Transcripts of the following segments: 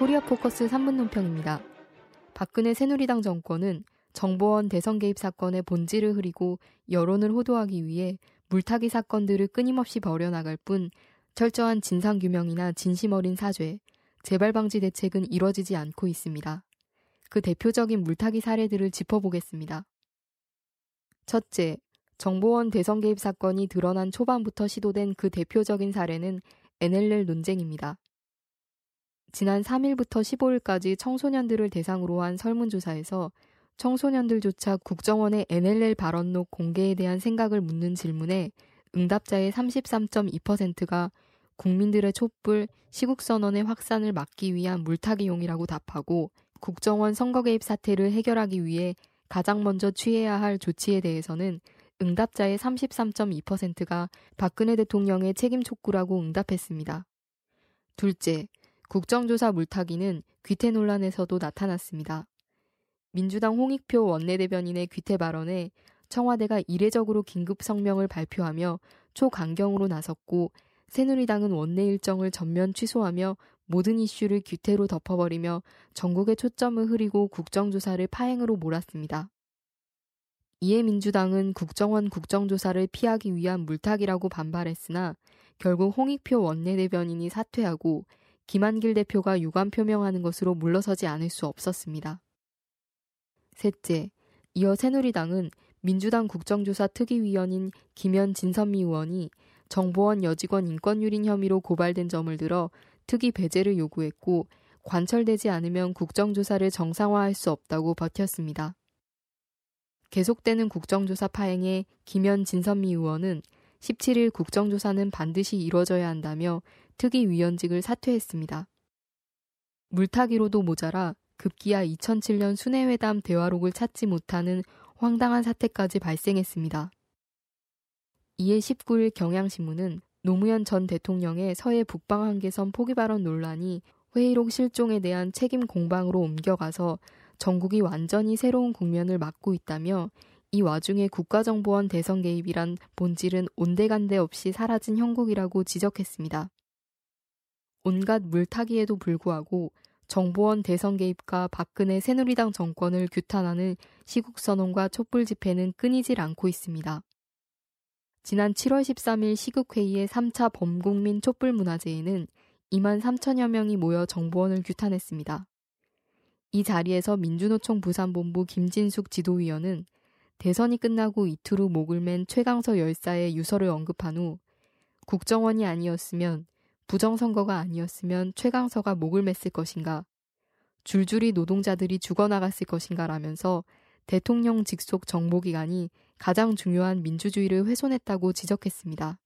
코리아 포커스 3분 논평입니다. 박근혜 새누리당 정권은 정보원 대선 개입 사건의 본질을 흐리고 여론을 호도하기 위해 물타기 사건들을 끊임없이 벌여나갈 뿐 철저한 진상규명이나 진심 어린 사죄, 재발 방지 대책은 이뤄지지 않고 있습니다. 그 대표적인 물타기 사례들을 짚어보겠습니다. 첫째, 정보원 대선 개입 사건이 드러난 초반부터 시도된 그 대표적인 사례는 NLL 논쟁입니다. 지난 3일부터 15일까지 청소년들을 대상으로 한 설문조사에서 청소년들조차 국정원의 NLL 발언록 공개에 대한 생각을 묻는 질문에 응답자의 33.2%가 국민들의 촛불, 시국선언의 확산을 막기 위한 물타기용이라고 답하고 국정원 선거 개입 사태를 해결하기 위해 가장 먼저 취해야 할 조치에 대해서는 응답자의 33.2%가 박근혜 대통령의 책임 촉구라고 응답했습니다. 둘째, 국정조사 물타기는 귀태 논란에서도 나타났습니다. 민주당 홍익표 원내대변인의 귀태 발언에 청와대가 이례적으로 긴급 성명을 발표하며 초강경으로 나섰고 새누리당은 원내 일정을 전면 취소하며 모든 이슈를 규태로 덮어버리며 전국의 초점을 흐리고 국정조사를 파행으로 몰았습니다. 이에 민주당은 국정원 국정조사를 피하기 위한 물타기라고 반발했으나 결국 홍익표 원내대변인이 사퇴하고 김한길 대표가 유감 표명하는 것으로 물러서지 않을 수 없었습니다. 셋째, 이어 새누리당은 민주당 국정조사 특위위원인 김현 진선미 의원이 정보원 여직원 인권유린 혐의로 고발된 점을 들어 특위 배제를 요구했고 관철되지 않으면 국정조사를 정상화할 수 없다고 버텼습니다. 계속되는 국정조사 파행에 김현 진선미 의원은 17일 국정조사는 반드시 이뤄져야 한다며 특위위원직을 사퇴했습니다. 물타기로도 모자라 급기야 2007년 순회회담 대화록을 찾지 못하는 황당한 사태까지 발생했습니다. 이에 19일 경향신문은 노무현 전 대통령의 서해 북방 한계선 포기 발언 논란이 회의록 실종에 대한 책임 공방으로 옮겨가서 전국이 완전히 새로운 국면을 맞고 있다며 이 와중에 국가정보원 대선 개입이란 본질은 온데간데 없이 사라진 형국이라고 지적했습니다. 온갖 물타기에도 불구하고 정보원 대선 개입과 박근혜 새누리당 정권을 규탄하는 시국선언과 촛불 집회는 끊이질 않고 있습니다. 지난 7월 13일 시국회의의 3차 범국민 촛불문화제에는 2만 3천여 명이 모여 정보원을 규탄했습니다. 이 자리에서 민주노총 부산본부 김진숙 지도위원은 대선이 끝나고 이틀 후 목을 맨 최강서 열사의 유서를 언급한 후 국정원이 아니었으면 부정선거가 아니었으면 최강서가 목을 맸을 것인가 줄줄이 노동자들이 죽어나갔을 것인가 라면서 대통령 직속 정보기관이 가장 중요한 민주주의를 훼손했다고 지적했습니다.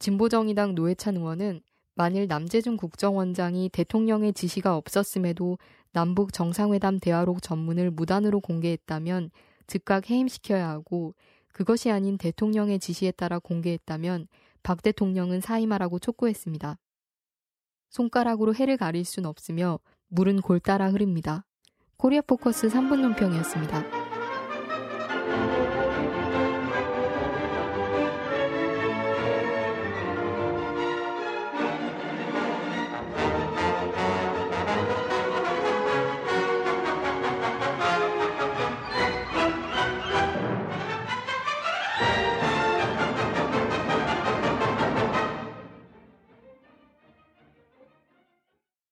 진보정의당 노회찬 의원은 만일 남재준 국정원장이 대통령의 지시가 없었음에도 남북 정상회담 대화록 전문을 무단으로 공개했다면 즉각 해임시켜야 하고 그것이 아닌 대통령의 지시에 따라 공개했다면 박 대통령은 사임하라고 촉구했습니다. 손가락으로 해를 가릴 순 없으며 물은 골 따라 흐릅니다. 코리아 포커스 3분 논평이었습니다.